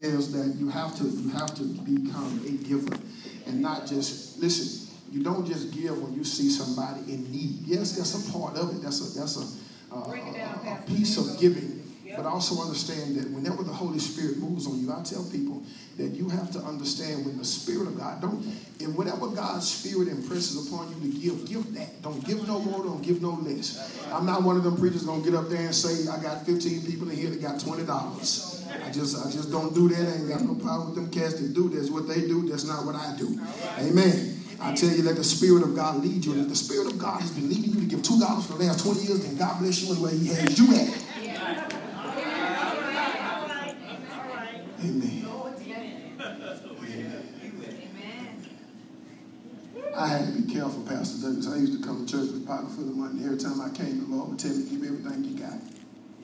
is that you have to you have to become a giver and not just listen you don't just give when you see somebody in need. Yes that's a part of it that's a that's a, uh, a, a piece of giving but also understand that whenever the Holy Spirit moves on you, I tell people that you have to understand when the Spirit of God don't, and whatever God's Spirit impresses upon you to give, give that. Don't give no more, don't give no less. I'm not one of them preachers gonna get up there and say, I got 15 people in here that got $20. I just I just don't do that. I ain't got no problem with them cats that do that's What they do, that's not what I do. Amen. I tell you, let the Spirit of God lead you. And if the Spirit of God has been leading you to give $2 for the last 20 years, then God bless you in the way He has you at. Amen. I had to be careful, Pastor Douglas. I used to come to church with pocket full of money. Every time I came, the Lord would tell me, give everything you got.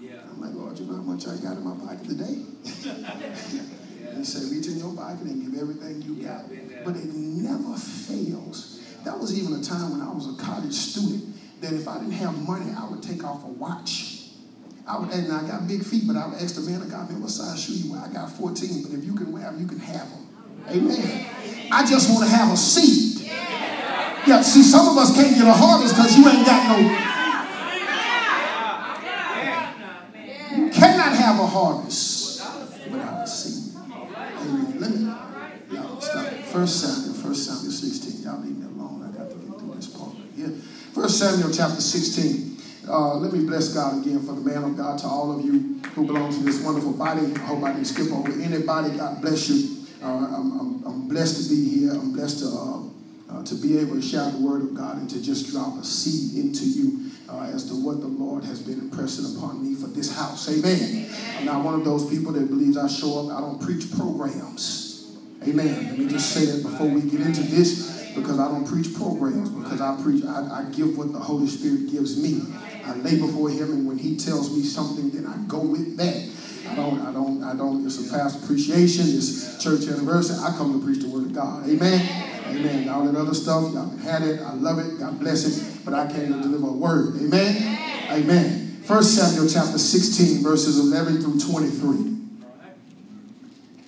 Yeah. I'm like, Lord, you know how much I got in my pocket today? yeah. He said, reach in your pocket and give everything you got. But it never fails. That was even a time when I was a college student that if I didn't have money, I would take off a watch I would, and I got big feet, but I would ask the man of God, man, what size shoe you wear? I got 14, but if you can wear them, you can have them. Amen. I just want to have a seed. Yeah, see, some of us can't get a harvest because you ain't got no. You cannot have a harvest without a seed. Amen. Let me, y'all stop. First Samuel, First Samuel 16. Y'all leave me alone. I got to get through this part here. First Samuel chapter 16. Uh, let me bless God again for the man of God to all of you who belong to this wonderful body. I hope I didn't skip over anybody. God bless you. Uh, I'm, I'm, I'm, blessed to be here. I'm blessed to, uh, uh to be able to shout the word of God and to just drop a seed into you uh, as to what the Lord has been impressing upon me for this house. Amen. I'm not one of those people that believes I show up. I don't preach programs. Amen. Let me just say that before we get into this because I don't preach programs because I preach I, I give what the Holy Spirit gives me. I lay before him, and when he tells me something, then I go with that. I don't, I don't, I don't, it's a past appreciation, it's church anniversary. I come to preach the word of God. Amen. Amen. All that other stuff, y'all had it. I love it. God bless it. But I came to deliver a word. Amen. Amen. First Samuel chapter 16, verses 11 through 23.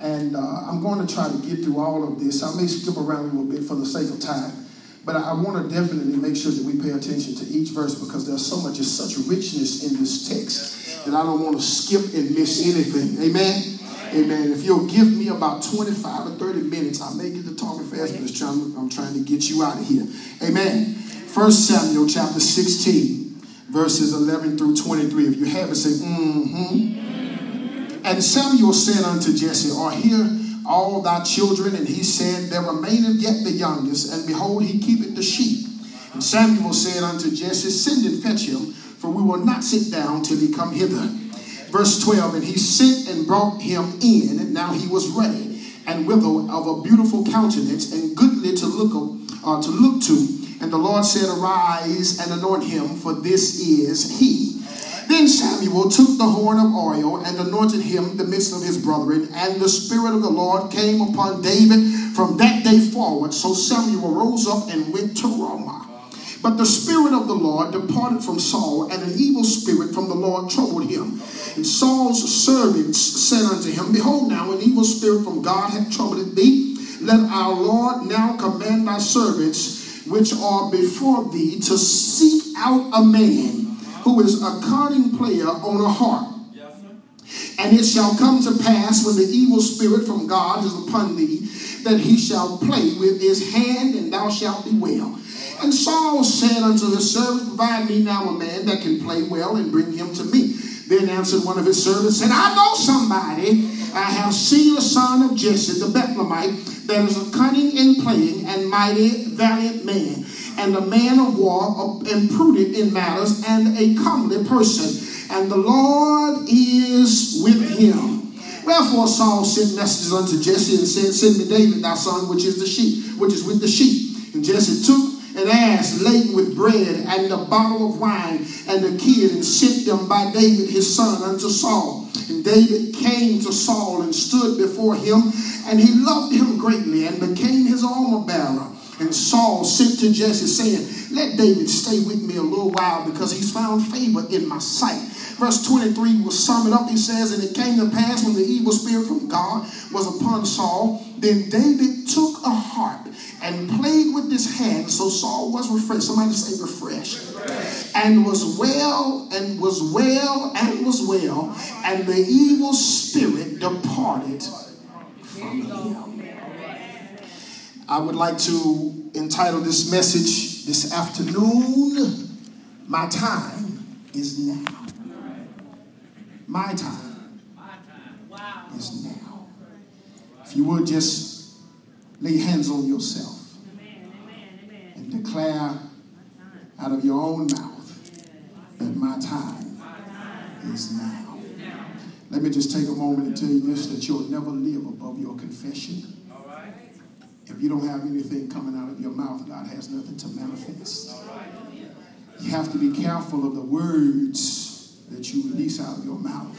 And uh, I'm going to try to get through all of this. I may skip around a little bit for the sake of time. But I want to definitely make sure that we pay attention to each verse because there's so much, there's such richness in this text that I don't want to skip and miss anything. Amen. Amen. If you'll give me about 25 or 30 minutes, I may get to talking fast, but trying, I'm trying to get you out of here. Amen. First Samuel chapter 16, verses 11 through 23. If you have it, say, mm-hmm. And Samuel said unto Jesse, Are here all thy children. And he said, There remaineth yet the youngest, and behold, he keepeth the sheep. And Samuel said unto Jesse, Send and fetch him, for we will not sit down till he come hither. Verse 12, and he sent and brought him in, and now he was ready, and withal of a beautiful countenance, and goodly to look, uh, to look to. And the Lord said, Arise and anoint him, for this is he. Then Samuel took the horn of oil and anointed him in the midst of his brethren, and the Spirit of the Lord came upon David from that day forward. So Samuel rose up and went to Ramah. But the Spirit of the Lord departed from Saul, and an evil spirit from the Lord troubled him. And Saul's servants said unto him, Behold, now an evil spirit from God hath troubled thee. Let our Lord now command thy servants which are before thee to seek out a man who is a cunning player on a harp. And it shall come to pass when the evil spirit from God is upon thee, that he shall play with his hand, and thou shalt be well. And Saul said unto his servant, Provide me now a man that can play well, and bring him to me. Then answered one of his servants, said, I know somebody. I have seen a son of Jesse, the Bethlehemite, that is a cunning in playing and mighty, valiant man and a man of war, and prudent in matters, and a comely person. And the Lord is with him. Wherefore Saul sent messengers unto Jesse and said, Send me David, thy son, which is the sheep, which is with the sheep. And Jesse took an ass laden with bread and a bottle of wine and a kid and sent them by David his son unto Saul. And David came to Saul and stood before him, and he loved him greatly and became his armor bearer. And Saul sent to Jesse saying, Let David stay with me a little while because he's found favor in my sight. Verse 23 will sum it up. He says, And it came to pass when the evil spirit from God was upon Saul, then David took a harp and played with his hand. So Saul was refreshed. Somebody say refreshed. And was well, and was well, and was well. And the evil spirit departed from him. I would like to entitle this message this afternoon My Time is Now. My time is now. If you would just lay hands on yourself and declare out of your own mouth that my time is now. Let me just take a moment and tell you this that you'll never live above your confession. If you don't have anything coming out of your mouth, God has nothing to manifest. You have to be careful of the words that you release out of your mouth.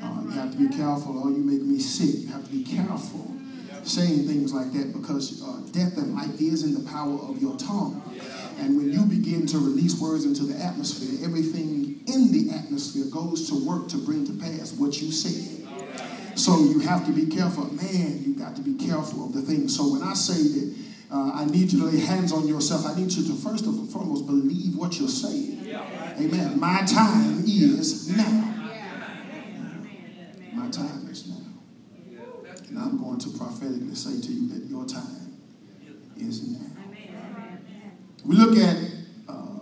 Uh, you have to be careful, or you make me sick. You have to be careful saying things like that because uh, death and life is in the power of your tongue. And when you begin to release words into the atmosphere, everything in the atmosphere goes to work to bring to pass what you said. So you have to be careful. Man, you got to be careful of the things. So when I say that uh, I need you to lay hands on yourself, I need you to first and foremost believe what you're saying. Amen. My time is now. My time is now. And I'm going to prophetically say to you that your time is now. We look at uh,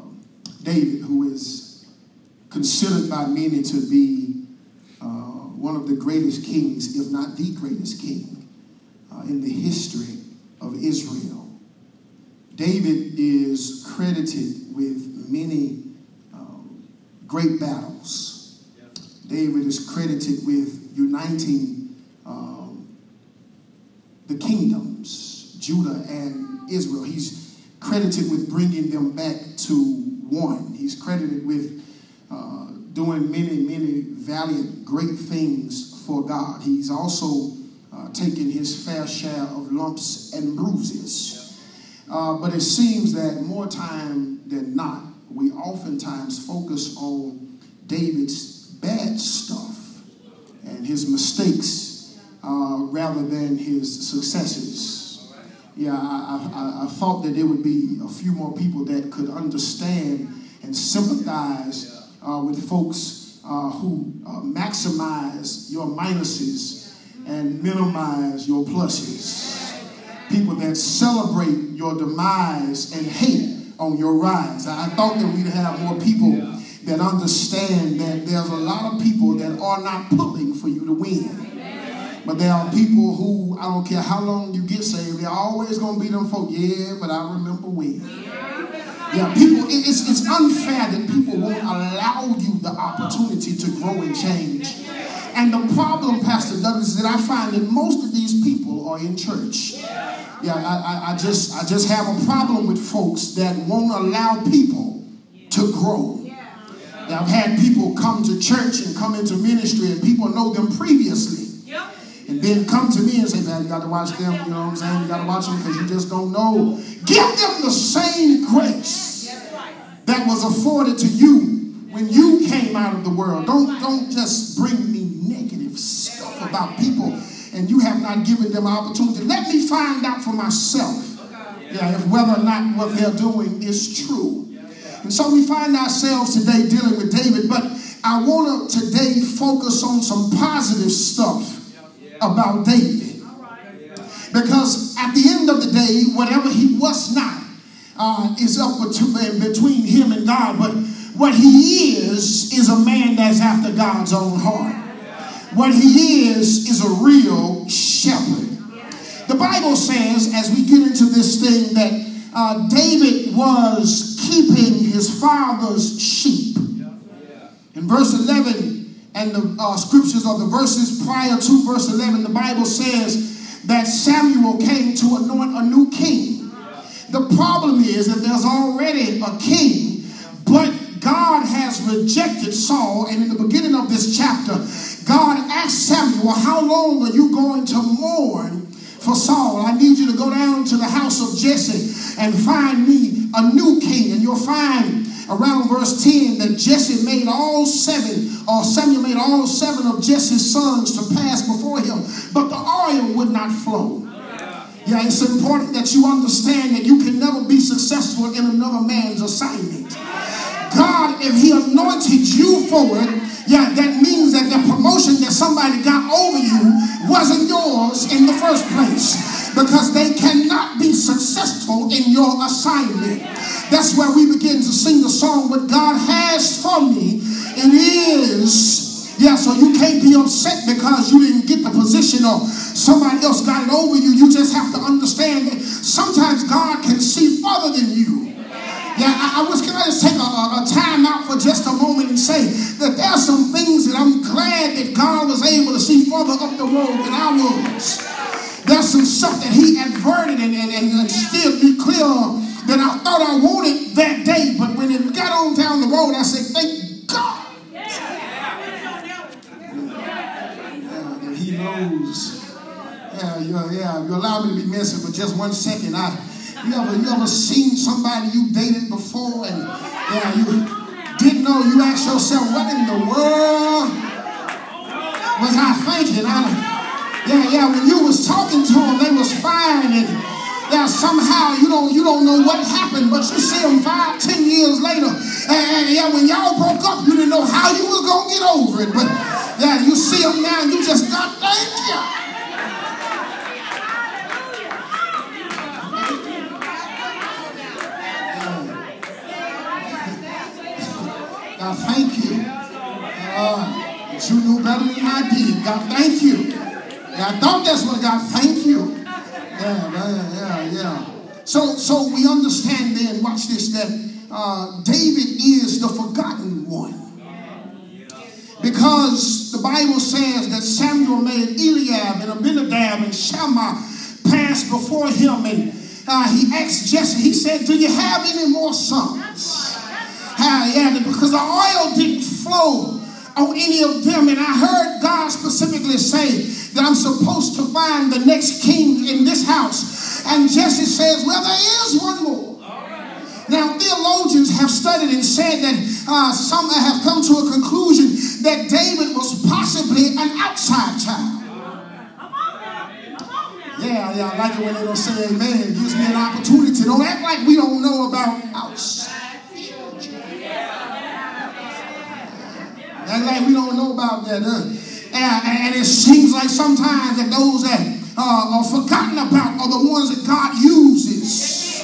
David, who is considered by many to be uh, one of the greatest kings, if not the greatest king, uh, in the history of Israel. David is credited with many um, great battles. David is credited with uniting the kingdoms, Judah and Israel. He's credited with bringing them back to one. He's credited with uh, doing many, many valiant, great things for God. He's also uh, taken his fair share of lumps and bruises. Uh, but it seems that more time than not, we oftentimes focus on David's bad stuff and his mistakes uh, rather than his successes. Yeah, I, I, I thought that there would be a few more people that could understand and sympathize uh, with folks uh, who uh, maximize your minuses and minimize your pluses. People that celebrate your demise and hate on your rise. I thought that we'd have more people that understand that there's a lot of people that are not pulling for you to win. But there are people who, I don't care how long you get saved, they're always going to be them folk. Yeah, but I remember when. Yeah, people, it's, it's unfair that people won't allow you the opportunity to grow and change. And the problem, Pastor Douglas, is that I find that most of these people are in church. Yeah, I, I, I just I just have a problem with folks that won't allow people to grow. I've had people come to church and come into ministry, and people know them previously. And then come to me and say, man, you got to watch them. You know what I'm saying? You got to watch them because you just don't know. Give them the same grace that was afforded to you when you came out of the world. Don't, don't just bring me negative stuff about people and you have not given them opportunity. Let me find out for myself yeah, if whether or not what they're doing is true. And so we find ourselves today dealing with David, but I want to today focus on some positive stuff about David. Because at the end of the day, whatever he was not uh, is up between him and God. But what he is, is a man that's after God's own heart. What he is, is a real shepherd. The Bible says, as we get into this thing, that uh, David was keeping his father's sheep. In verse 11, and the uh, scriptures of the verses prior to verse 11, the Bible says that Samuel came to anoint a new king. The problem is that there's already a king, but God has rejected Saul. And in the beginning of this chapter, God asked Samuel, How long are you going to mourn for Saul. I need you to go down to the house of Jesse and find me a new king. And you'll find around verse 10 that Jesse made all seven, or Samuel made all seven of Jesse's sons to pass before him, but the oil would not flow. Yeah, it's important that you understand that you can never be successful in another man's assignment. God, if He anointed you for it, yeah, that means that the promotion that somebody got over you wasn't yours in the first place because they cannot be successful in your assignment. That's where we begin to sing the song, What God has for me, it is. Yeah, so you can't be upset because you didn't get the position or somebody else got it over you. You just have to understand that sometimes God can see further than you. Yeah, I, I was can I just take a, a, time out for just a moment and say that there are some things that I'm glad that God was able to see further up the road than I was. There's some stuff that He adverted and, and, and still be clear that I thought I wanted that day, but when it got on down the road, I said, thank God. he knows. Yeah, yeah, yeah. You allow me to be messy for just one second. I, you ever, you ever seen somebody you dated before and yeah, you didn't know? You ask yourself, what in the world was I thinking? I, yeah, yeah. When you was talking to them, they was fine and yeah, somehow you don't you don't know what happened, but you see them five, ten years later, and, and yeah, when y'all broke up, you didn't know how you was gonna get over it, but yeah, you see them now, you just got thank you. God, thank you. Uh, you knew better than I did. God, thank you. God, thought that's what God, thank you. Yeah, yeah, yeah, yeah. So, so we understand then, watch this, that uh, David is the forgotten one. Because the Bible says that Samuel made Eliab and Abinadab and Shammah pass before him and uh, he asked Jesse, he said, Do you have any more sons? Uh, yeah, because the oil didn't flow on any of them. And I heard God specifically say that I'm supposed to find the next king in this house. And Jesse says, Well, there is one more. Now, theologians have studied and said that uh, some have come to a conclusion that David was possibly an outside child. Yeah, yeah, I like it when they don't say amen. Gives me an opportunity. Don't act like we don't know about We don't know about that. Huh? And, and, it seems like sometimes that those that uh, are forgotten about are the ones that God uses.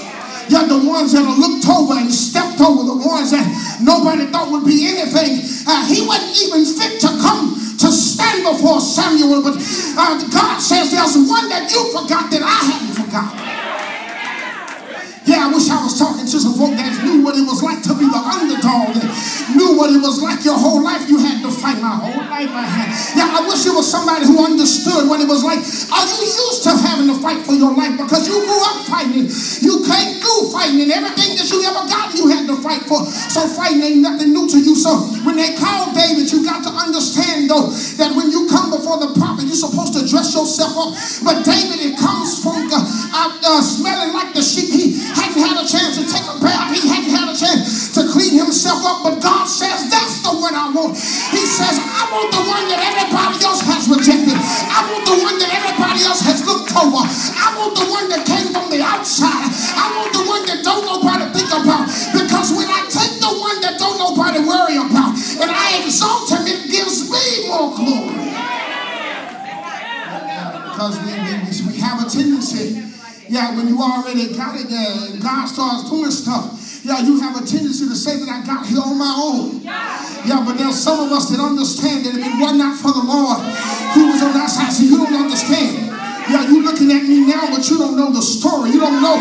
You're the ones that are looked over and stepped over, the ones that nobody thought would be anything. Uh, he wasn't even fit to come to stand before Samuel, but uh, God says there's one that you forgot that I haven't forgotten. Yeah, I wish I was talking to some folk that knew what it was like to be the underdog, that knew what it was like your whole life. You had to fight my whole life. I had. Yeah, I wish it was somebody who understood what it was like. Are you used to having to fight for your life because you grew up fighting? You came through fighting, and everything that you ever got, you had to fight for. So fighting ain't nothing new to you. So when they called David, you got to understand though that when you come before the prophet, you're supposed to dress yourself up. But David, it comes from uh, uh, smelling like the sheep. He hadn't had a chance to take a bath. He hadn't had a chance to clean himself up. But God says, that's the one I want. He says, I want the one that everybody else has rejected. I want the one that everybody else has looked over. I want the one that came from the outside. I want the one that don't nobody think about. Because when I take the one that don't nobody worry about and I exalt him, it gives me more glory. Because we, we, we have a tendency yeah, when you already got it there and God starts doing stuff, yeah, you have a tendency to say that I got here on my own. Yeah, but there's some of us that understand that if it were not for the Lord who was on that side, so you don't understand. Yeah, you're looking at me now, but you don't know the story. You don't know,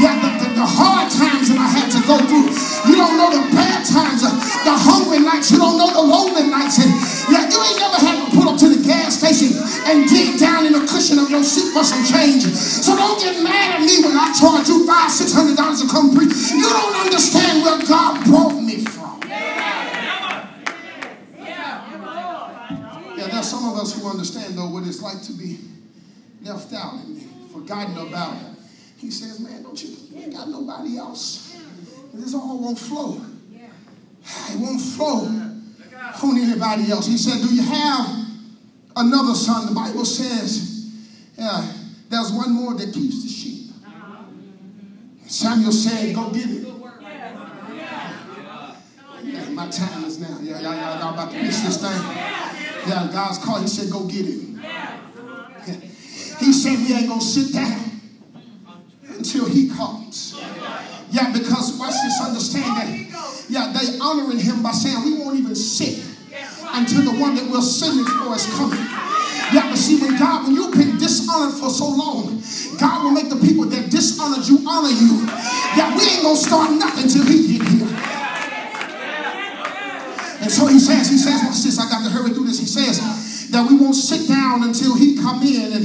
yeah, the, the, the hard times that I had to go through. You don't know the bad times, the hungry nights. You don't know the lonely nights. And yeah, you ain't never had to pull up to the gas station and dig down in the cushion of your seat for some change. Don't get mad at me when I charge you five, six hundred dollars to come preach. You don't understand where God brought me from. Yeah, there's some of us who understand though what it's like to be left out and forgotten about. He says, man, don't you, you ain't got nobody else. This all won't flow. It won't flow on anybody else. He said, do you have another son? The Bible says, yeah, there's one more that keeps the sheep. Samuel said, go get it. Yeah, my time is now. Yeah, y'all, y'all, about to miss this thing. Yeah, God's called. He said, go get it. He said, we ain't going to sit down until he comes. Yeah, because watch this, understand that. Yeah, they honoring him by saying, we won't even sit until the one that we're sending for is coming. Yeah, but see, when God, when you've been dishonored for so long, God will make the people that dishonored you honor you. Yeah, we ain't gonna start nothing till He get here. And so He says, He says, watch this, I got to hurry through this. He says that we won't sit down until He come in. And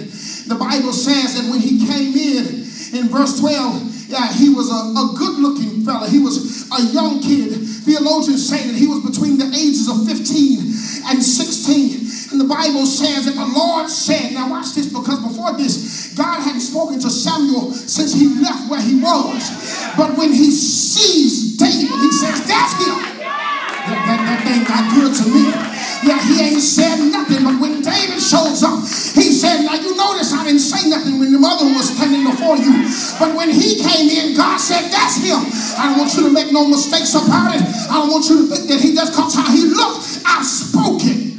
the Bible says that when He came in, in verse 12, yeah, he was a, a good looking fella. He was a young kid. Theologians say that he was between the ages of 15 and 16. And the Bible says that the Lord said, now watch this, because before this, God hadn't spoken to Samuel since he left where he was. But when he sees David, he says, That's him. That, that, that thing got good to me. Yeah, he ain't said nothing, but when David shows up, he said, Now you notice I didn't say nothing when the mother was standing before you. But when he came in, God said, That's him. I don't want you to make no mistakes about it. I don't want you to think that he just comes how he looked. I've spoken.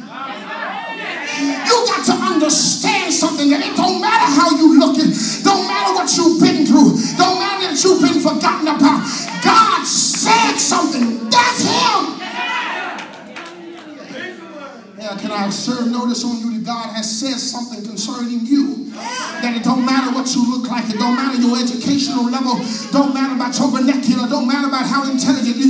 You got to understand something that it don't matter how you looking, don't matter what you've been through, don't matter that you've been forgotten about. God said something. That's him. Yeah, can I serve notice on you level, don't matter about your vernacular, don't matter about how intelligently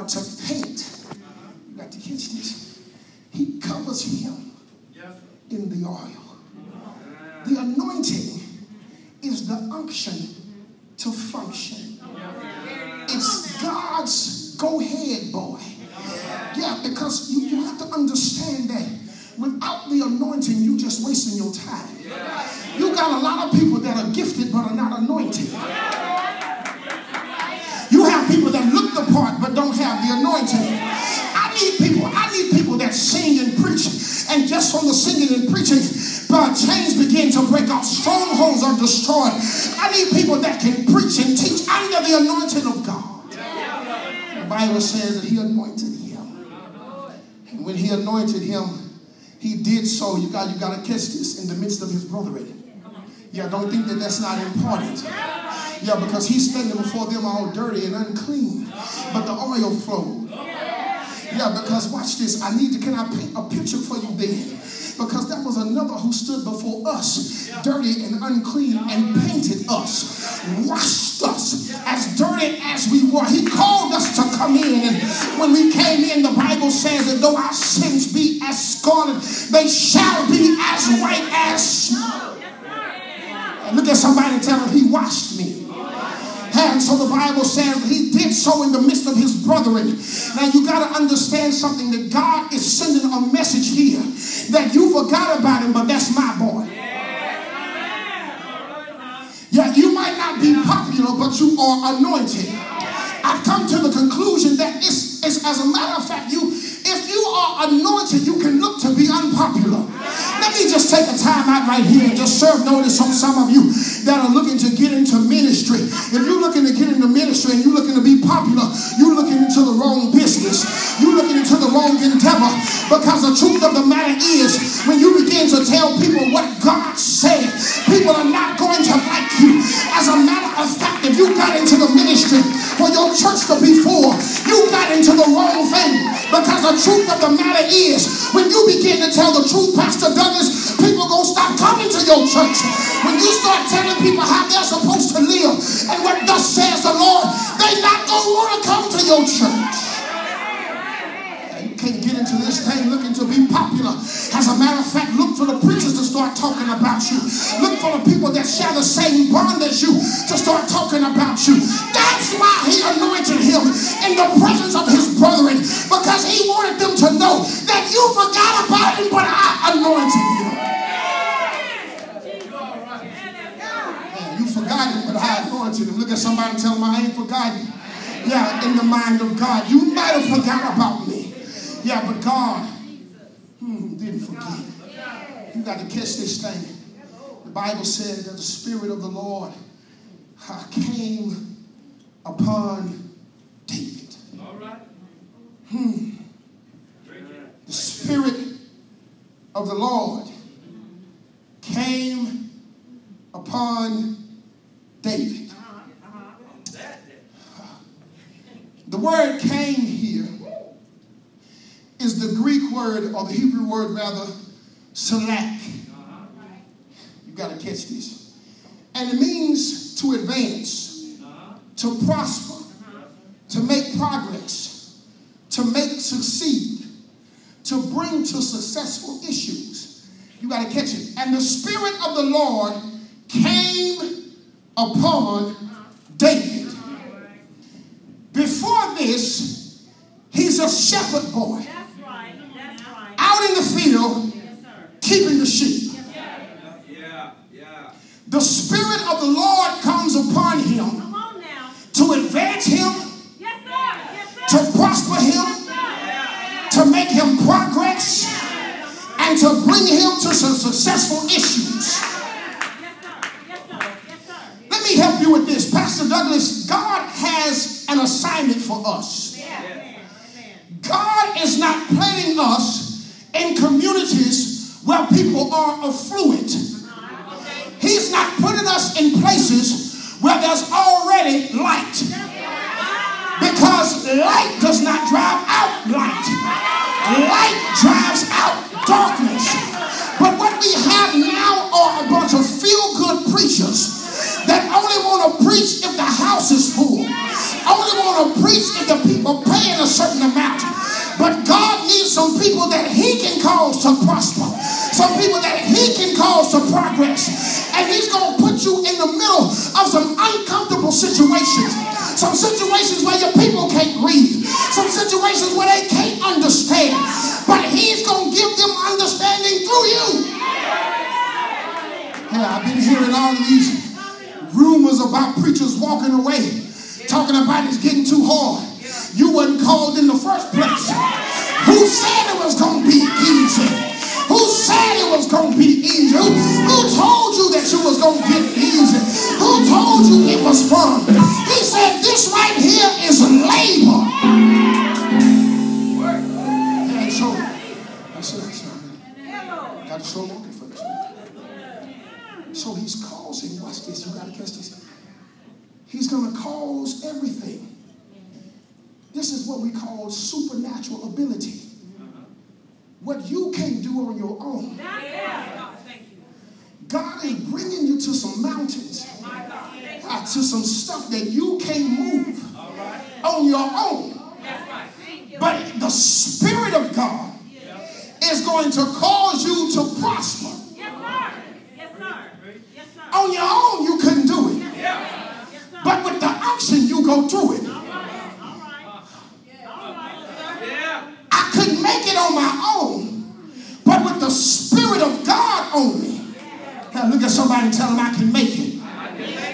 to paint. You got to catch this. He covers him in the oil. The anointing is the unction to function. It's God's go ahead, boy. Yeah, because you, you have to understand that without the anointing, you're just wasting your time. You got a lot of people that are gifted but are not anointed. Part but don't have the anointing. I need people, I need people that sing and preach, and just from the singing and preaching, but chains begin to break off, strongholds are destroyed. I need people that can preach and teach under the anointing of God. The Bible says that he anointed him. And when he anointed him, he did so. You got you got to catch this in the midst of his brethren. Yeah, don't think that that's not important. Yeah, because he's standing before them all dirty and unclean, but the oil flowed. Yeah, because watch this. I need to. Can I paint a picture for you then? Because that was another who stood before us, dirty and unclean, and painted us, washed us as dirty as we were. He called us to come in, and when we came in, the Bible says that though our sins be as scarlet, they shall be as white as snow. And look at somebody and tell them, He washed me. And so the Bible says he did so in the midst of his brethren. Now you got to understand something that God is sending a message here that you forgot about him, but that's my boy. Yeah, you might not be popular, but you are anointed. I've come to the conclusion that it's, it's as a matter of fact, you if you are anointed, you can look to be unpopular. Let me just take a time out right here and just serve notice on some of you that are looking to get into ministry. If you're looking to get into ministry and you're looking to be popular, you're looking into the wrong business. You're looking into the wrong endeavor because the truth of the matter is when you begin to tell people what God said, people are not going to like you. As a matter of fact, if you got into the ministry for your church to be full, you got into the wrong thing because the truth of the matter is when you begin to tell the truth, Pastor Douglas, people gonna stop coming to your church. When you start telling people how they're supposed to live and what thus says the Lord, they not gonna want to come to your church. Into this thing looking to be popular. As a matter of fact, look for the preachers to start talking about you. Look for the people that share the same bond as you to start talking about you. That's why he anointed him in the presence of his brethren because he wanted them to know that you forgot about him, but I anointed you. You forgot him, but I anointed him. Look at somebody and tell them I ain't forgotten. Yeah, in the mind of God. You might have forgot about me. Yeah, but God hmm, didn't forget. You got to catch this thing. The Bible said that the Spirit of the Lord came upon David. Hmm. The Spirit of the Lord came upon David. The word came here is the Greek word, or the Hebrew word rather, salak. You got to catch this. And it means to advance, to prosper, to make progress, to make succeed, to bring to successful issues. You got to catch it. And the Spirit of the Lord came upon David. Before this, he's a shepherd boy That's right. That's right. out in field keeping the sheep. The Spirit of the Lord comes upon him to advance him, to prosper him, to make him progress, and to bring him to some successful issues. Let me help you with this. Pastor Douglas, God has an assignment for us. God is not planting us in communities where people are affluent. He's not putting us in places where there's already light. Because light does not drive out light. Light drives out darkness. But what we have now are a bunch of feel-good preachers that only want to preach if the house is full. Only want to preach if the people paying a certain amount. But God needs some people that He can cause to prosper, some people that He can cause to progress. And He's going to put you in the middle of some uncomfortable situations, some situations where your people can't read, some situations where they can't understand. But He's going to give them understanding through you. Yeah, I've been hearing all these rumors about preachers walking away, talking about it's getting too hard. You wasn't called in the first place. Who said it was going to be easy? Who said it was going to be easy? Who, told you that you was going to get easy? Who told you it was fun? He said this right here is labor. So. Got to monkey for this. So he's causing, watch this, you got to catch this. He's going to cause everything. This is what we call supernatural ability. What you can't do on your own. That's it. Thank you. God is bringing you to some mountains, uh, to some stuff that you can't move on your own. That's right. Thank you. But the Spirit of God is going to cause you to prosper. Yes, sir. Yes, sir. Yes, sir. On your own, you couldn't do it. Yes, sir. But with the action, you go through it. All right. All right. All right, sir. Yeah. I couldn't make it on my own, but with the Spirit of God on me. Now look at somebody and tell them I can make it.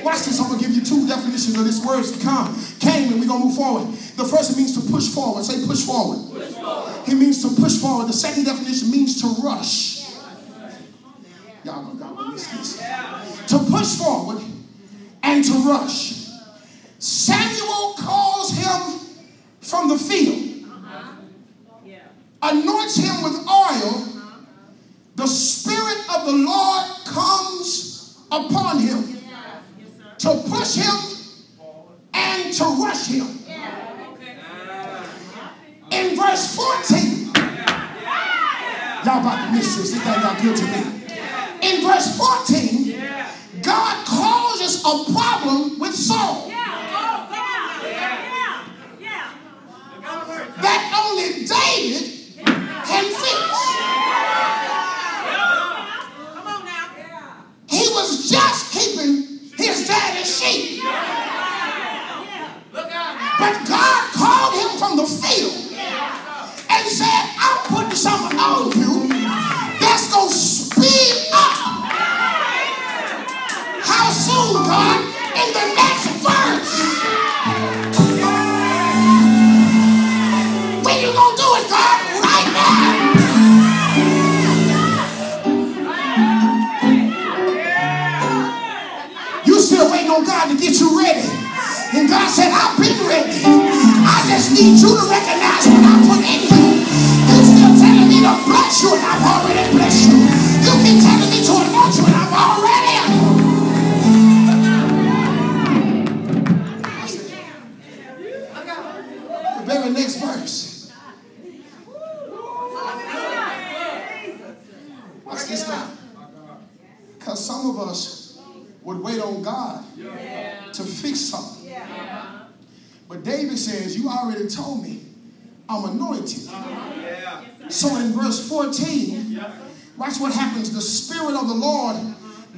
Watch this. I'm gonna give you two definitions of this word come came, and we're gonna move forward. The first means to push forward. Say push forward. It means to push forward. The second definition means to rush. Y'all y'all gonna miss this. To push forward and to rush. Samuel calls him from the field. Anoints him with oil, the Spirit of the Lord comes upon him to push him and to rush him. In verse 14, y'all about to miss this. This thing got good to me.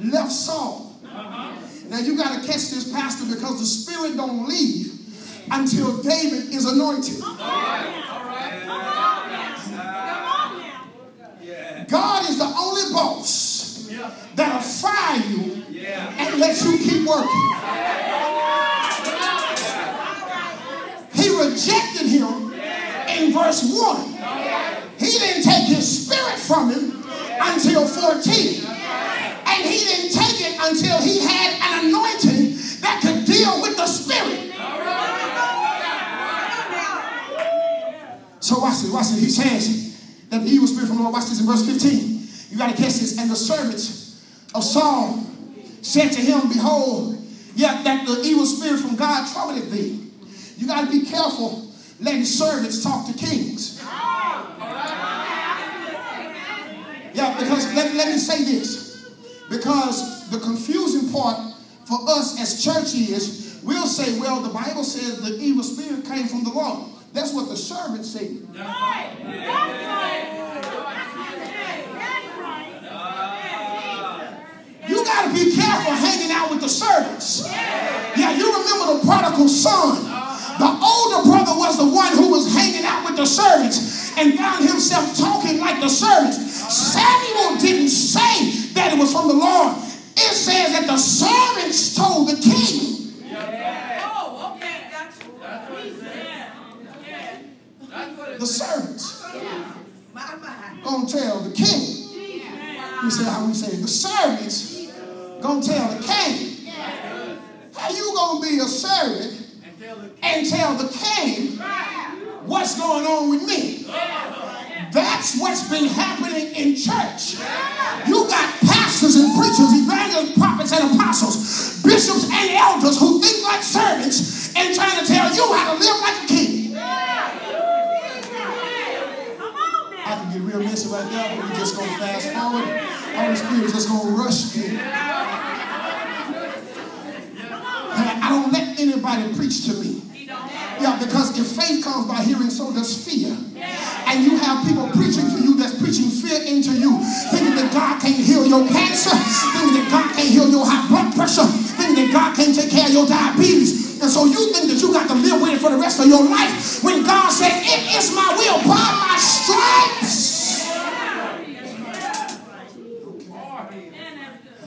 Left Saul. Now you got to catch this, Pastor, because the Spirit don't leave until David is anointed. God is the only boss that'll fire you and let you keep working. He rejected him in verse 1. He didn't take his spirit from him until 14. And he didn't take it until he had an anointing that could deal with the spirit. So watch this, watch this. He says that the evil spirit from the Lord, watch this in verse 15. You got to catch this. And the servants of Saul said to him, Behold, yet that the evil spirit from God troubleth thee. You got to be careful letting servants talk to kings. Yeah, because let, let me say this. Because the confusing part for us as church is, we'll say, well, the Bible says the evil spirit came from the Lord. That's what the servant said. You got to be careful hanging out with the servants. Yeah, you remember the prodigal son. The older brother was the one who was hanging out with the servants and found himself talking like the servants. Samuel didn't say that it was from the Lord. It says that the servants told the king. Oh, okay, got you. Yeah. The servants My, my. gonna tell the king. We say how we say the servants gonna tell the king. How you gonna be a servant and tell the king what's going on with me? That's what's been happening in church. You got pastors and preachers, evangelists, prophets, and apostles, bishops and elders who think like servants and trying to tell you how to live like a king. I can get real messy right now, but we're just gonna fast forward. Holy Spirit's just gonna rush me. And I don't let anybody preach to me. Yeah, because if faith comes by hearing, so does fear. And you have people preaching to you that's preaching fear into you, thinking that God can't heal your cancer, thinking that God can't heal your high blood pressure, thinking that God can't take care of your diabetes. And so you think that you got to live with it for the rest of your life when God said, It is my will by my stripes.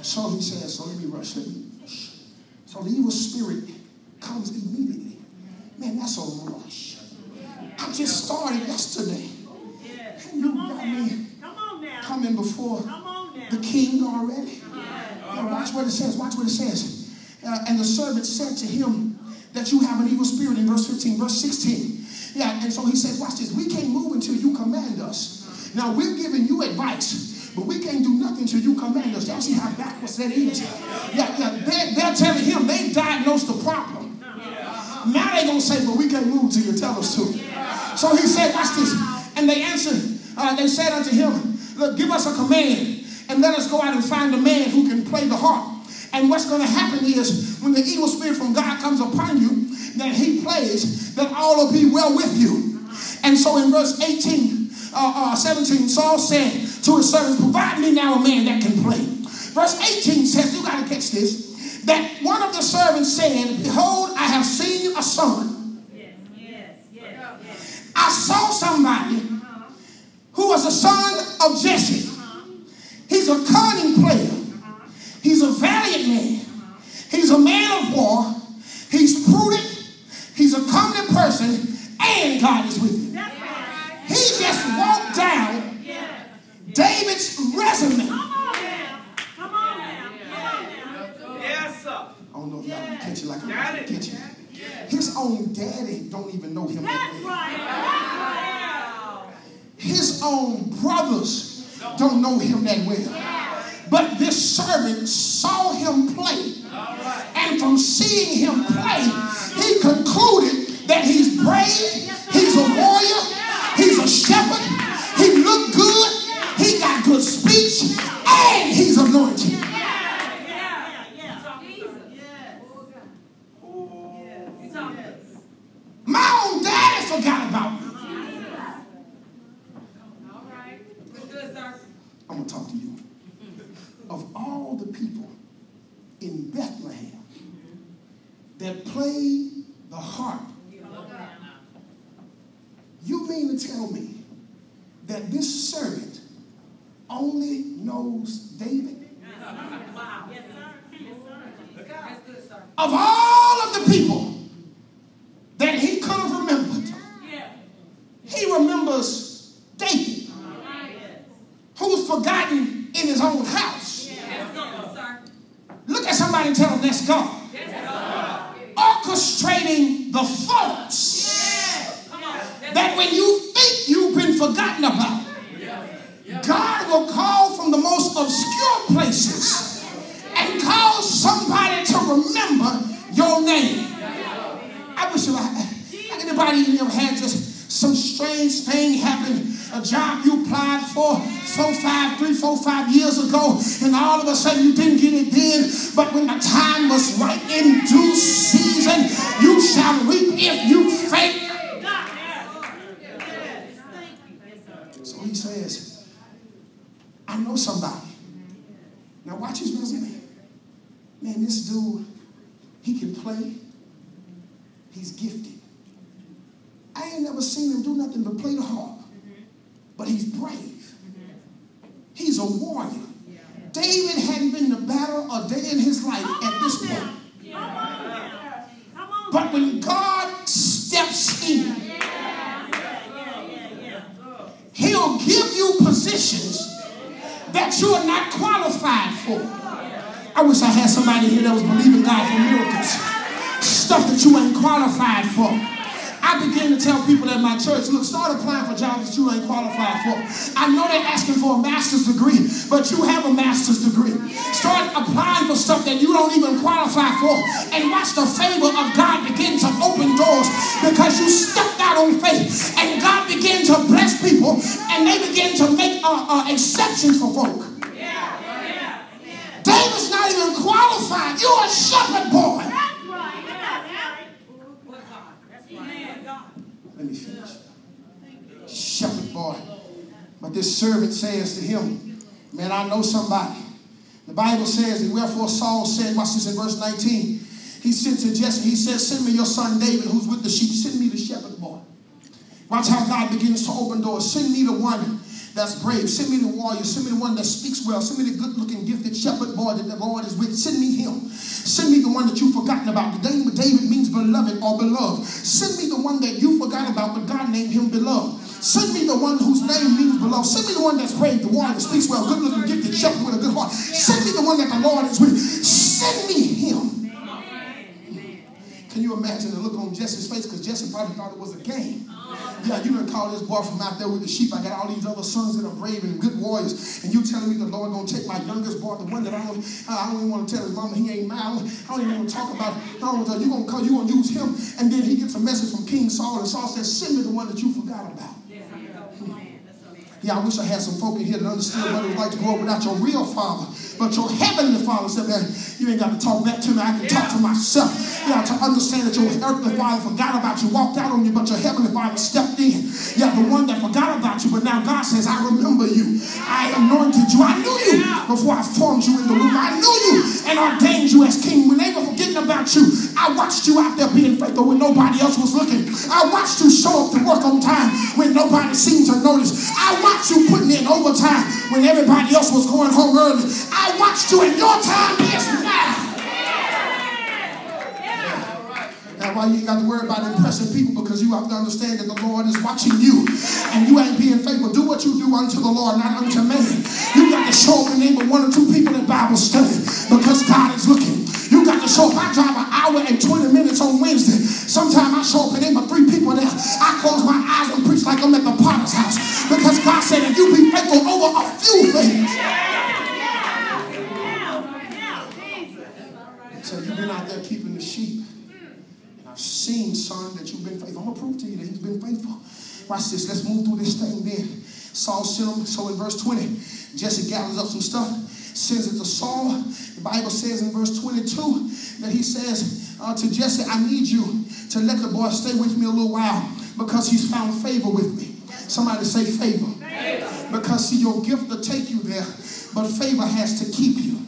So he says, so let me rush, let me rush. So the evil spirit comes immediately. Man, that's a rush. I just started yesterday. And you got me Come on now. coming before Come on now. the king already. Now watch what it says. Watch what it says. Uh, and the servant said to him that you have an evil spirit in verse 15. Verse 16. Yeah, and so he says, watch this. We can't move until you command us. Now we're giving you advice, but we can't do nothing until you command us. Y'all see how backwards that is? Yeah, yeah. They're, they're telling him they diagnosed the problem. Now they're gonna say, well, we can't move till you tell us to. So he said, watch this. And they answered, uh, they said unto him, Look, give us a command and let us go out and find a man who can play the harp. And what's going to happen is when the evil spirit from God comes upon you, that he plays, that all will be well with you. And so in verse 18, uh, uh, 17, Saul said to his servants, Provide me now a man that can play. Verse 18 says, You got to catch this, that one of the servants said, Behold, I have seen a son. Yes, yes, yes. I saw somebody who was a son of Jesse. He's a cunning player. He's a valiant man. He's a man of war. He's prudent. He's a comely person. And God is with him. He just walked down. David's resume. Come on now. Come on now. Come I don't know if y'all can catch it like I'm it. catch it. His own daddy don't even know him that That's well. right. That's right. His own brothers don't know him that well. But this servant saw him play. And from seeing him play, he concluded that he's brave, he's a warrior, he's a shepherd, he looked good, he got good speech, and he's anointed. Yeah, yeah, yeah. Jesus. Yes. Yes. My own daddy forgot about me. All right. Good, sir. I'm going to talk to you. Of all the people in Bethlehem that play the harp, you mean to tell me that this servant only knows David? Wow. Yes, sir. Yes, sir. That's good, sir. Of all of the people that he I know somebody. Now watch his resume. Man, this dude, he can play. He's gifted. I ain't never seen him do nothing but play the harp. But he's brave. He's a warrior. David hadn't been to battle a day in his life at this point. Come on now. Come on. But when God steps in. He'll give you positions that you are not qualified for. I wish I had somebody here that was believing God for miracles. Stuff that you ain't qualified for. I begin to tell people at my church, look, start applying for jobs that you ain't qualified for. I know they're asking for a master's degree, but you have a master's degree. Start applying for stuff that you don't even qualify for, and watch the favor of God begin to open doors because you stepped out on faith, and God began to bless people, and they begin to make uh, uh, exceptions for folk. David's not even qualified. You're a shepherd boy. That's right. That's right. What God? That's right. God. Let me finish. Shepherd boy. But this servant says to him, Man, I know somebody. The Bible says, and wherefore Saul said, watch this in verse 19. He said to Jesse, he says, Send me your son David who's with the sheep. Send me the shepherd boy. Watch how God begins to open doors. Send me the one that's brave. Send me the warrior. Send me the one that speaks well. Send me the good looking, gifted shepherd boy that the Lord is with. Send me him. Send me the one that you've forgotten about. The name of David means beloved or beloved. Send me the one that you forgot about, but God named him beloved. Send me the one whose name means beloved. Send me the one that's brave, the warrior that speaks well, good looking, gifted shepherd with a good heart. Send me the one that the Lord is with. Send me him. Can you imagine the look on Jesse's face? Because Jesse probably thought it was a game. Oh. Yeah, you didn't call this boy from out there with the sheep. I got all these other sons that are brave and good warriors. And you telling me the Lord gonna take my youngest boy, the one that I don't, I don't even want to tell his mama he ain't mine. I don't, even want to talk about. I don't want to, you gonna call, you gonna use him. And then he gets a message from King Saul, and Saul says, "Send me the one that you forgot about." Yeah, I wish I had some folk in here that understood what it was like to grow up without your real father. But your heavenly father said, man, you ain't got to talk back to me. I can talk to myself. Yeah, to understand that your earthly father forgot about you, walked out on you, but your heavenly father stepped in. Yeah, the one that forgot about you, but now God says, I remember you. I anointed you. I knew you before I formed you in the womb. I knew you and ordained you as king. When they were forgetting about you, I watched you out there being faithful when nobody else was looking. I watched you show up to work on time notice. I watched you putting in overtime when everybody else was going home early. I watched you in your time now. That's why you ain't got to worry about impressing people because you have to understand that the Lord is watching you and you ain't being faithful. Do what you do unto the Lord, not unto man. You got to show up and name of one or two people in Bible study because God is looking. You got to show up. I drive an hour and 20 minutes on Wednesday. Sometimes I show up and name three people there. I close my eyes and preach like I'm at the potter's house because God said, if you be faithful over a few things. So you've been out there keeping the sheep. I've seen, son, that you've been faithful. I'm going to prove to you that he's been faithful. Watch this. Let's move through this thing then. Saul sent him. So in verse 20, Jesse gathers up some stuff, sends it to Saul. The Bible says in verse 22 that he says uh, to Jesse, I need you to let the boy stay with me a little while because he's found favor with me. Somebody say favor. favor. Because see, your gift will take you there, but favor has to keep you.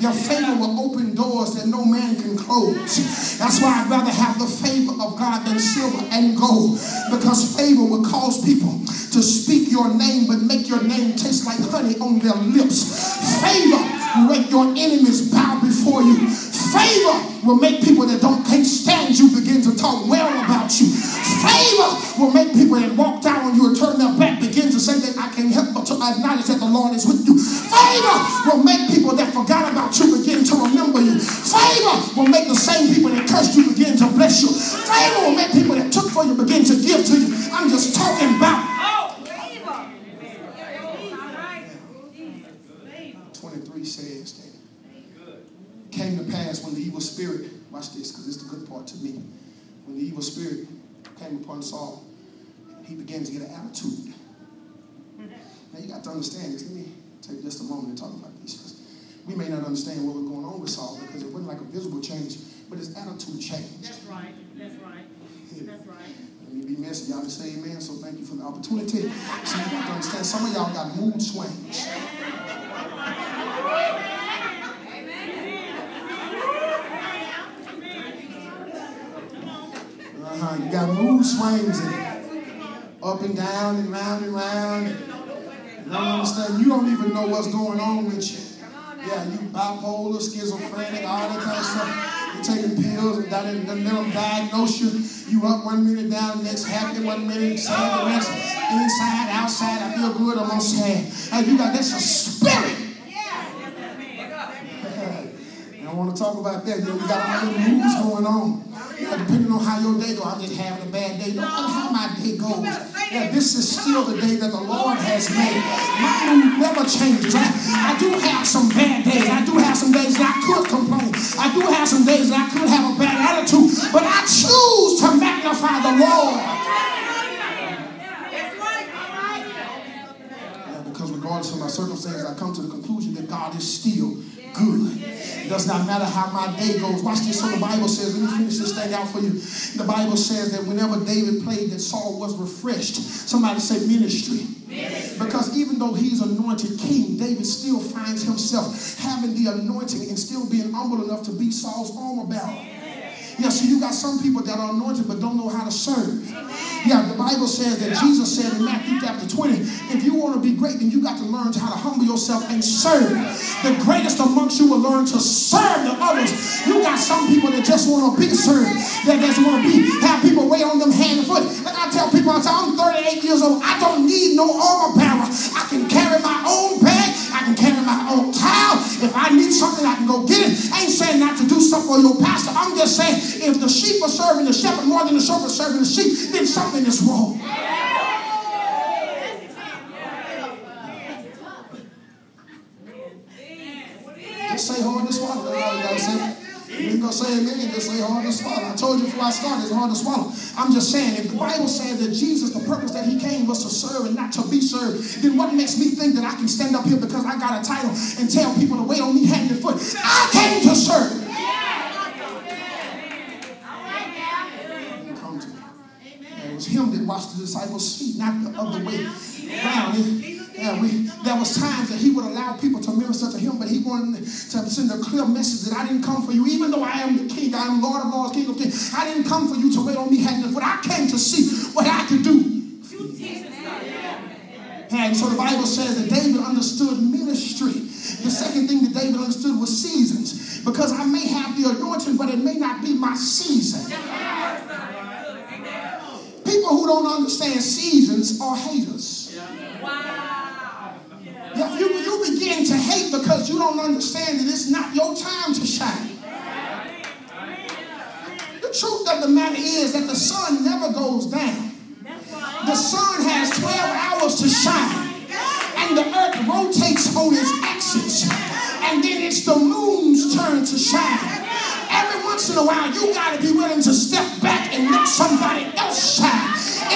Your favor will open doors that no man can close. That's why I'd rather have the favor of God than silver and gold. Because favor will cause people to speak your name, but make your name taste like honey on their lips. Favor will make your enemies bow before you. Favor will make people that don't can't stand you begin to talk well about you. Favor will make people that walked out on you and turned their back begin to say that I can't help but to acknowledge that the Lord is with you. Favor will make people that forgot about you begin to remember you. Favor will make the same people that cursed you begin to bless you. Favor will make people that took for you begin to give to you. I'm just talking about. 23 says that came to pass when the evil spirit, watch this because it's the good part to me. When the evil spirit came upon Saul, he began to get an attitude. Now you got to understand this. Let me take just a moment and talk about this because we may not understand what was going on with Saul because it wasn't like a visible change, but his attitude changed. That's right. That's right. That's right. Let me be messy. Y'all just say amen. So thank you for the opportunity. So you got to understand some of y'all got mood swings. You got mood swings and up and down and round and round. You don't understand. You don't even know what's going on with you. Yeah, you bipolar, schizophrenic, all that kind of stuff. You're taking pills and that and let them diagnose you. You up one minute, down the next, happy one minute, sad the next, inside, outside. I feel good, I'm on sad. And you got that's a spirit. Yeah. I want to talk about that. You, know, you got all the moves going on. Depending on how your day goes, I'm just having a bad day. No matter how my day goes. Yeah, this is still the day that the Lord has made. My mood never changes. I, I do have some bad days. I do have some days that I could complain. I do have some days that I could have a bad attitude. But I choose to magnify the Lord. Because regardless of my circumstances, I come to the conclusion that God is still good. It does not matter how my day goes. Watch this. So the Bible says, let me finish this thing out for you. The Bible says that whenever David played, that Saul was refreshed. Somebody say ministry. ministry. Because even though he's anointed king, David still finds himself having the anointing and still being humble enough to be Saul's armor bearer. Yeah, so you got some people that are anointed but don't know how to serve. Yeah, the Bible says that Jesus said in Matthew chapter 20, if you want to be great, then you got to learn how to humble yourself and serve. The greatest amongst you will learn to serve the others. You got some people that just want to be served, that just want to be have people wait on them hand and foot. Like I tell people, I I'm 38 years old. I don't need no armor bearer. I can carry my own bag. I can carry. If I need something, I can go get it. I ain't saying not to do something for your pastor. I'm just saying, if the sheep are serving the shepherd more than the shepherd serving the sheep, then something is wrong. Just say swallow. That's all you gotta say. Ain't gonna say amen, just say hard to swallow. I told you before I started, it's hard to swallow. I'm just saying, if the Bible says that Jesus, the purpose that he came was to serve and not to be served, then what makes me think that I can stand up here because I got a title and tell people to wait on me hand and foot? I came to serve. Come to me. It was him that washed the disciples' feet, not the other way around. Yeah, we, there was times that he would allow people to minister to him, but he wanted to send a clear message that I didn't come for you, even though I am the king, I am Lord of Lords, King of Kings. I didn't come for you to wait on me hand and foot. I came to see what I could do. And so the Bible says that David understood ministry. The second thing that David understood was seasons. Because I may have the anointing, but it may not be my season. People who don't understand seasons are haters. Yeah, you, you begin to hate because you don't understand that it's not your time to shine. The truth of the matter is that the sun never goes down. The sun has 12 hours to shine, and the earth rotates on its axis, and then it's the moon's turn to shine. Every once in a while, you got to be willing to step back and let somebody else shine.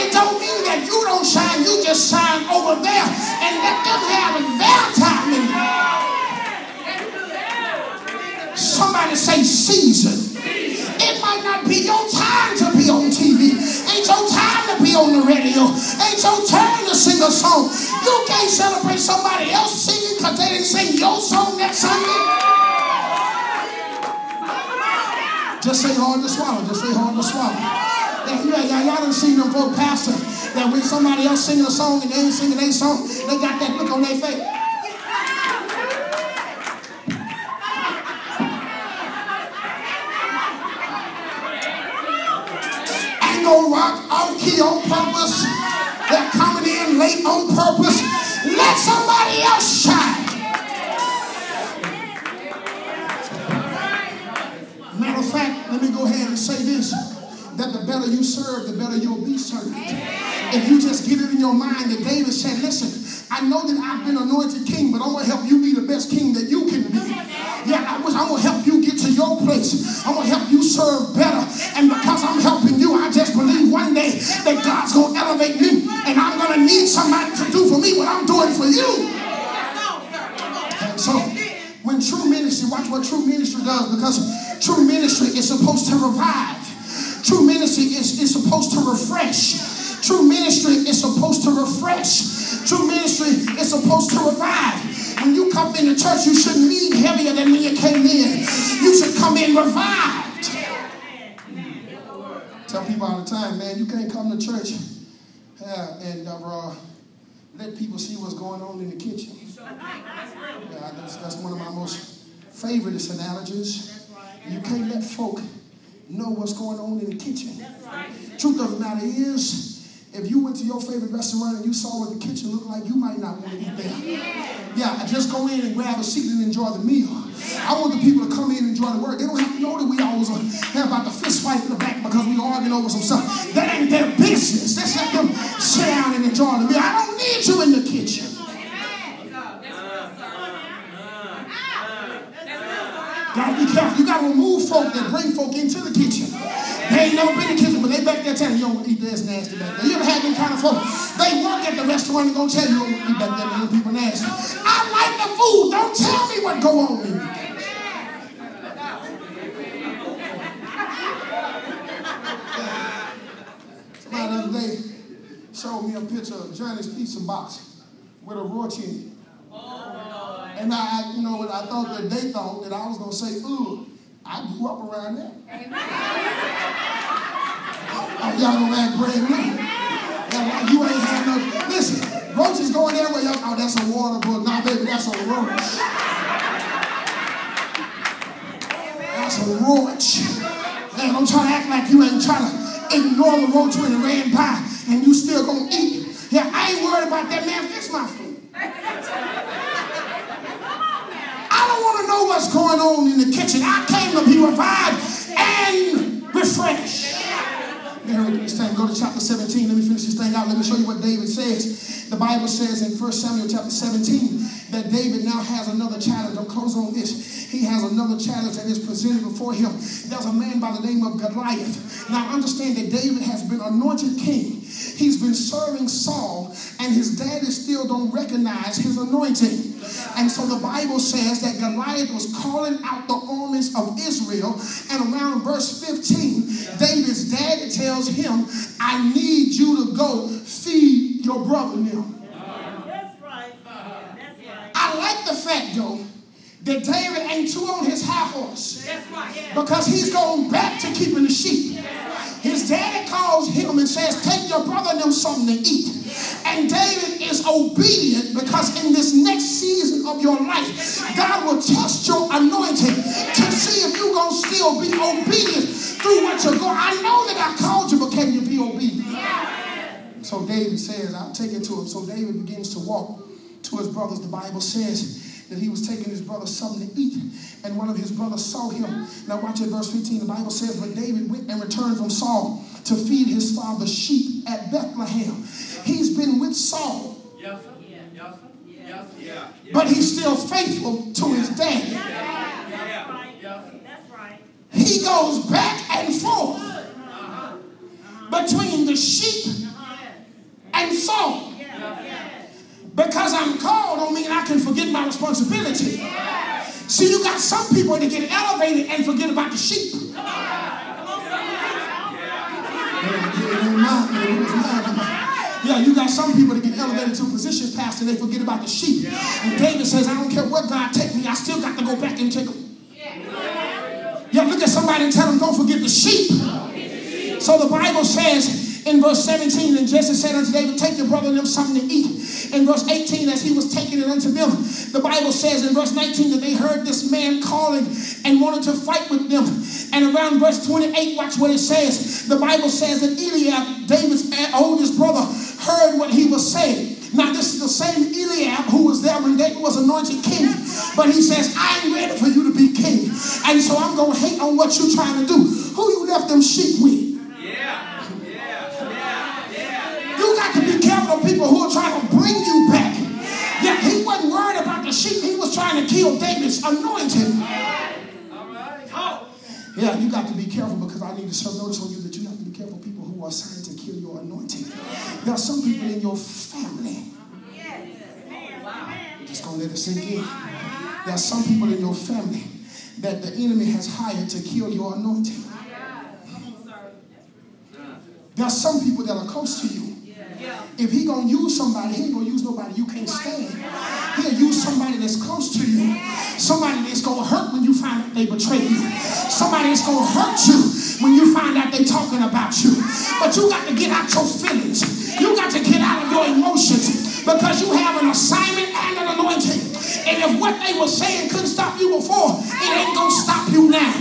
It don't mean that you don't shine, you just shine over there and let them have their time. Somebody say season. It might not be your time to be on TV. Ain't your time to be on the radio. Ain't your turn to sing a song. You can't celebrate somebody else singing because they didn't sing your song that Sunday. Just say hard to swallow. Just say hard to swallow. Yeah, yeah, y'all done seen them folk pastor that when somebody else singing a song and they ain't singing their song, they got that look on their face. Gonna rock off key on purpose. They're coming in late on purpose. Let somebody else shine. Matter of fact, let me go ahead and say this that the better you serve, the better you'll be served. If you just get it in your mind that David said, listen, I know that I've been anointed king, but I'm gonna help you be the best king that you can be. Yeah, I was, I'm gonna help you get to your place. I'm gonna help you serve better. And because I'm helping you, I just believe one day that God's gonna elevate me and I'm gonna need somebody to do for me what I'm doing for you. So when true ministry, watch what true ministry does, because true ministry is supposed to revive. True ministry is, is supposed to refresh. True ministry is supposed to refresh. True ministry is supposed to revive. When you come into church, you shouldn't leave heavier than when you came in. You should come in revived. Tell people all the time, man, you can't come to church and uh, let people see what's going on in the kitchen. Yeah, that's, that's one of my most favorite analogies. You can't let folk know what's going on in the kitchen. Truth of the matter is, if you went to your favorite restaurant and you saw what the kitchen looked like, you might not want to eat there. Yeah, just go in and grab a seat and enjoy the meal. I want the people to come in and enjoy the word. They don't have to know that we always have about the fist fight in the back because we arguing over some stuff. That ain't their business. Let's let them sit down and enjoy the meal. I don't need you in the kitchen. Gotta be careful. You gotta remove folk that bring folk into the kitchen. They ain't never been in the kitchen, but they back there telling you, you don't eat this nasty back there. You ever had them kind of folk? They work at the restaurant and gonna tell you, you don't eat back there, man, people nasty. I like the food. Don't tell me what go on in. Somebody the other day showed me a picture of Johnny's pizza box with a in it. And I, you know, I thought that they thought that I was gonna say, ooh, I grew up around there. Oh, y'all gonna act brand new. You ain't had no. Listen, roaches going everywhere. Y'all, oh, that's a water bug. Nah, baby, that's a roach. That's a roach. Man, don't try to act like you ain't trying to ignore the roach when it ran by and you still gonna eat. Yeah, I ain't worried about that, man. Fix my food. I don't want to know what's going on in the kitchen. I came to be revived and refreshed. Me this thing. Go to chapter 17. Let me finish this thing out. Let me show you what David says. The Bible says in 1 Samuel chapter 17 that David now has another challenge. I'll close on this. He has another challenge that is presented before him. There's a man by the name of Goliath. Now understand that David has been anointed king. He's been serving Saul, and his daddy still don't recognize his anointing. And so the Bible says that Goliath was calling out the armies of Israel. And around verse 15, David's daddy tells him, I need you to go feed your brother now. That's right. That's right. I like the fact, though, that David ain't too on his high horse That's right. Yeah. because he's going back to keeping the sheep. His daddy calls him and says, Take your brother and them something to eat. And David is obedient because in this next season of your life, God will test your anointing to see if you're going to still be obedient through what you're going. I know that I called you, but can you be obedient? So David says, I'll take it to him. So David begins to walk to his brothers. The Bible says that he was taking his brother something to eat, and one of his brothers saw him. Now, watch it, verse 15. The Bible says, But David went and returned from Saul to feed his father's sheep at Bethlehem. He's been with Saul, Yes, sir. Yes, sir. Yes. Yeah. Yeah. but he's still faithful to his daddy. That's right. That's right. He goes back and forth uh-huh. Uh-huh. between the sheep uh-huh. and Saul. Because I'm called don't mean I can forget my responsibility. See, you got some people that get elevated and forget about the sheep. Yeah, you got some people that get elevated to positions, pastor, and they forget about the sheep. And David says, I don't care what God take me, I still got to go back and take them. Yeah, look at somebody and tell them, don't forget the sheep. So the Bible says in verse 17, and Jesse said unto David, Take your brother and them something to eat. In verse 18, as he was taking it unto them, the Bible says in verse 19 that they heard this man calling and wanted to fight with them. And around verse 28, watch what it says. The Bible says that Eliab, David's oldest brother, heard what he was saying. Now, this is the same Eliab who was there when David was anointed king. But he says, I ain't ready for you to be king. And so I'm going to hate on what you're trying to do. Who you left them sheep with? People who are trying to bring you back. Yeah, he wasn't worried about the sheep. He was trying to kill David's anointing. All right. Talk. Yeah, you got to be careful because I need to serve notice on you that you have to be careful people who are assigned to kill your anointing. There are some people in your family. I'm just gonna let it sink in. There are some people in your family that the enemy has hired to kill your anointing. There are some people that are close to you. If he gonna use somebody, he ain't gonna use nobody you can't stand. He'll use somebody that's close to you. Somebody that's gonna hurt when you find out they betray you. Somebody that's gonna hurt you when you find out they talking about you. But you got to get out your feelings. You got to get out of your emotions because you have an assignment and an anointing. And if what they were saying couldn't stop you before, it ain't gonna stop you now.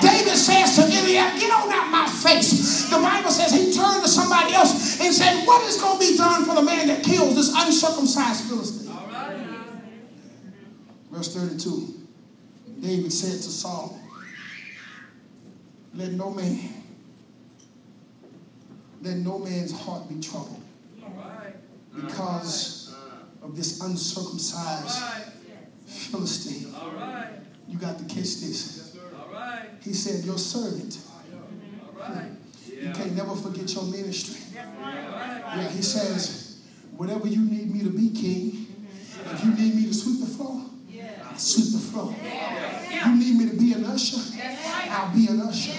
David says to Eliab, get on out my face. The Bible says he turned to somebody else and said, what is going to be done for the man that kills this uncircumcised Philistine? All right. Verse 32, David said to Saul, let no man, let no man's heart be troubled right. because of this uncircumcised Philistine. All right. You got to catch this. He said, your servant, All right. you can't never forget your ministry. That's right. That's right. Yeah, he says, whatever you need me to be, King, if you need me to sweep the floor, I'll sweep the floor. You need me to be an usher, I'll be an usher.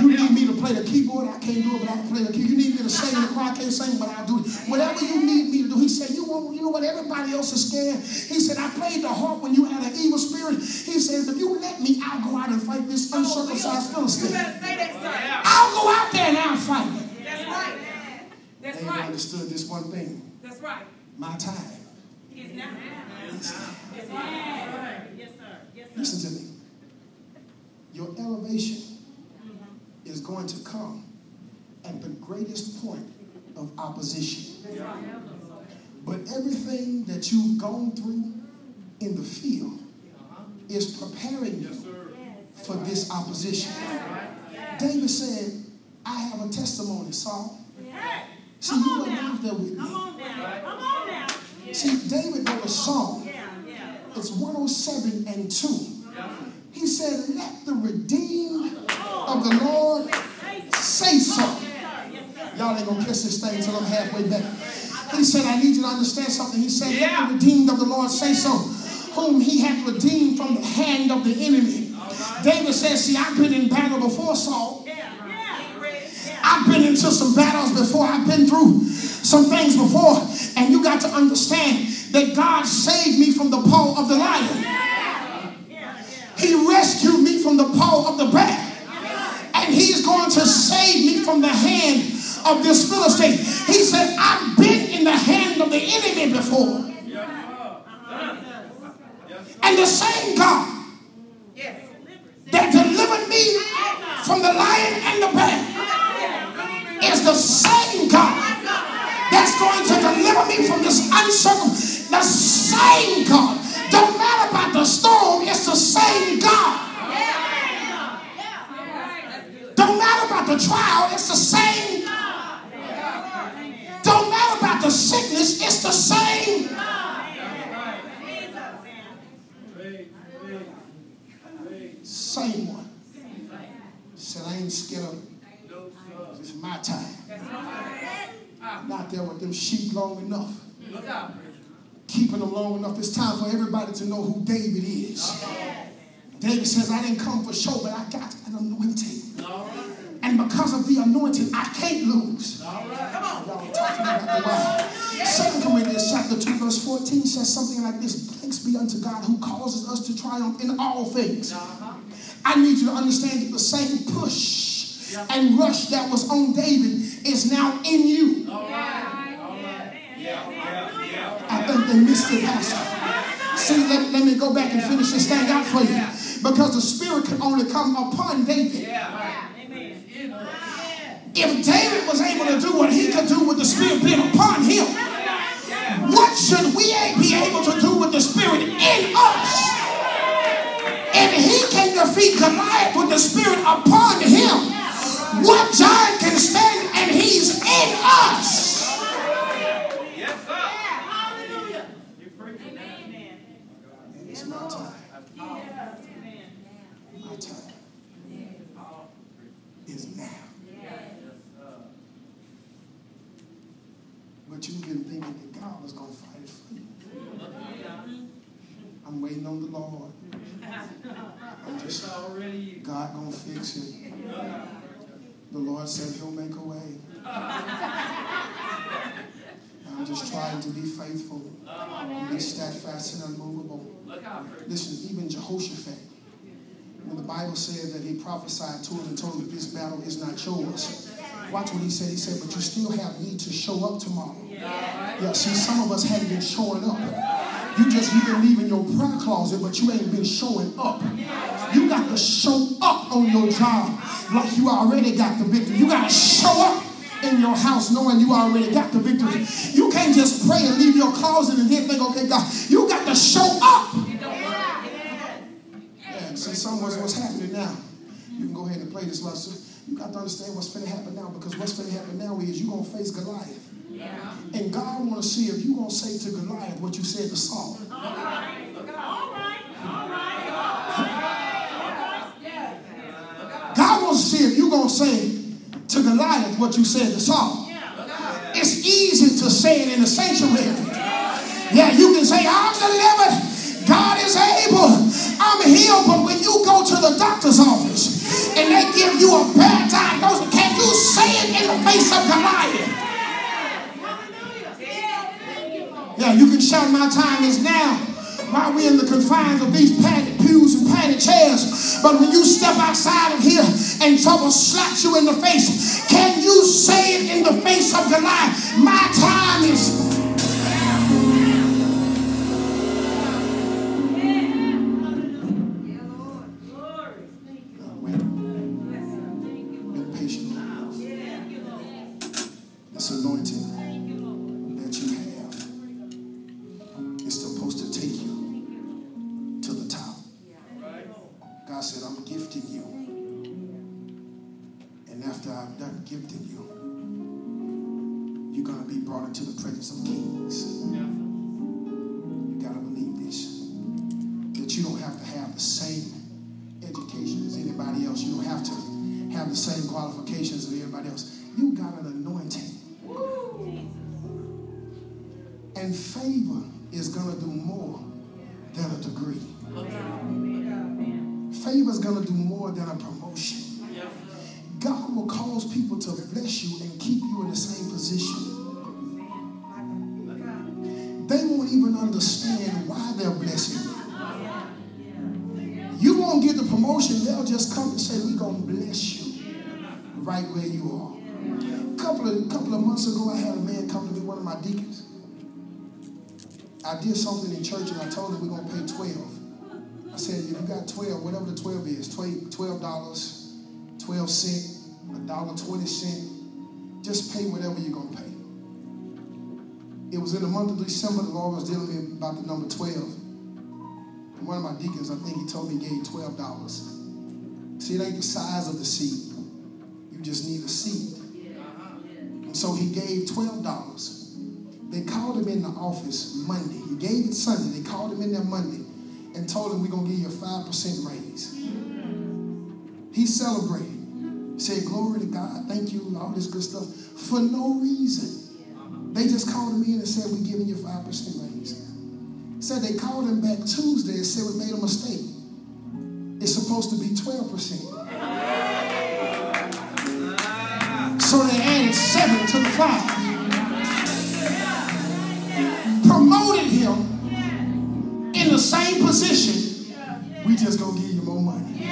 You need me to play the keyboard, I can't do it, but I can play the keyboard. You need me to sing in the choir, I can't sing, but I'll do it. Whatever you need me to do. He said, you, won't, you know what, everybody else is scared. He said, I played the harp when you had an evil spirit. He says, if you let me, I'll go out and fight this uncircumcised Philistine. better say that, sir. I'll go out there and I'll fight it. That's right. That's They right. understood this one thing, That's right. my time. It's not. Yes, sir. Yes, sir. Yes, sir. Listen to me. Your elevation mm-hmm. is going to come at the greatest point of opposition. But everything that you've gone through in the field uh-huh. is preparing you Yes, for this opposition. David said, I have a testimony, Saul. See, Come you weren't there with me. Come on now. Come on now. See, David wrote a song. Yeah, yeah. It's 107 and 2. Yeah. He said, Let the redeemed of the Lord say so. Y'all ain't gonna catch this thing until I'm halfway back. He said, I need you to understand something. He said, Let the redeemed of the Lord say so, whom he hath redeemed from the hand of the enemy. David says, See, I've been in battle before, Saul. I've been into some battles before. I've been through some things before. And you got to understand that God saved me from the paw of the lion. He rescued me from the paw of the bear. And he's going to save me from the hand of this Philistine. He said, I've been in the hand of the enemy before. And the same God that delivered me from the lion and the bear is the same God that's going to deliver me from this uncircumcised. The same God. Don't matter about the storm, it's the same God. Don't matter about the trial, it's the same. God. Don't matter about the sickness, it's the same. Same one. Said, I ain't scared of. It's my time. I'm out there with them sheep long enough. Look. Keeping them long enough. It's time for everybody to know who David is. David says, I didn't come for show, but I got an anointing. And because of the anointing, I can't lose. All right. Y'all talking about the why. Second Corinthians chapter 2, verse 14 says something like this. Thanks be unto God who causes us to triumph in all things. I need you to understand that the same push and rush that was on David is now in you. I think they missed it, Pastor. See, let, let me go back and finish this thing out for you. Because the Spirit can only come upon David. Yeah. Amen. In us. If David was able to do what he could do with the Spirit being upon him, what should we be able to do with the Spirit in us? If he can defeat Goliath with the Spirit upon him, what giant can stand and he's in us? Yes, sir. Hallelujah. You preaching now. Amen. It's my time. That's powerful. Amen. My time is now. But you've been thinking that God was going to fight it for you. I'm waiting on the Lord. I'm just, already. God going to fix it. The Lord said he'll make a way. I'm just trying to be faithful, be steadfast and unmovable. Listen, even Jehoshaphat, when the Bible said that he prophesied to him and told him this battle is not yours, watch what he said. He said, but you still have need to show up tomorrow. Yeah, see, some of us hadn't been showing up. You just, you've been leaving your prayer closet, but you ain't been showing up. You got to show up on your job like you already got the victory. You got to show up in your house knowing you already got the victory. You can't just pray and leave your closet and then think, okay, God, you got to show up. Yeah, see, some of what's happening now? You can go ahead and play this lesson. You got to understand what's going to happen now because what's going to happen now is you're going to face Goliath. And God want to see if you're going to say to Goliath what you said to Saul. All right. All right. God wants to see if you're going to say to Goliath what you said to Saul. It's easy to say it in the sanctuary. Yeah, you can say, I'm delivered. God is able. I'm healed. But when you go to the doctor's office and they give you a bad diagnosis, can you say it in the face of Goliath? Yeah, you can shout, My time is now. While we're in the confines of these padded pews and padded chairs. But when you step outside of here and trouble slaps you in the face, can you say it in the face of Goliath? My time is. Done gifting you, you're going to be brought into the presence of kings. You got to believe this. That you don't have to have the same education as anybody else. You don't have to have the same qualifications as everybody else. You got an anointing. And favor is going to do more than a degree. Favor is going to do more than a promotion. Will cause people to bless you and keep you in the same position. They won't even understand why they're blessing you. You won't get the promotion, they'll just come and say, We're going to bless you right where you are. A couple of, couple of months ago, I had a man come to me, one of my deacons. I did something in church and I told him we're going to pay 12. I said, if you got 12, whatever the 12 is, $12, $12 12 cent, a dollar 20 cent, just pay whatever you're to pay. It was in the month of December, the Lord was dealing with me about the number 12. And one of my deacons, I think he told me he gave $12. See, it ain't the size of the seed. You just need a seed. And so he gave $12. They called him in the office Monday. He gave it Sunday. They called him in there Monday and told him, We're going to give you a 5% raise. He celebrated. Said, Glory to God. Thank you. All this good stuff. For no reason. They just called me in and said, We're giving you 5% raise. Said they called him back Tuesday and said, We made a mistake. It's supposed to be 12%. So they added 7 to the 5. Promoted him in the same position. We just gonna give you more money.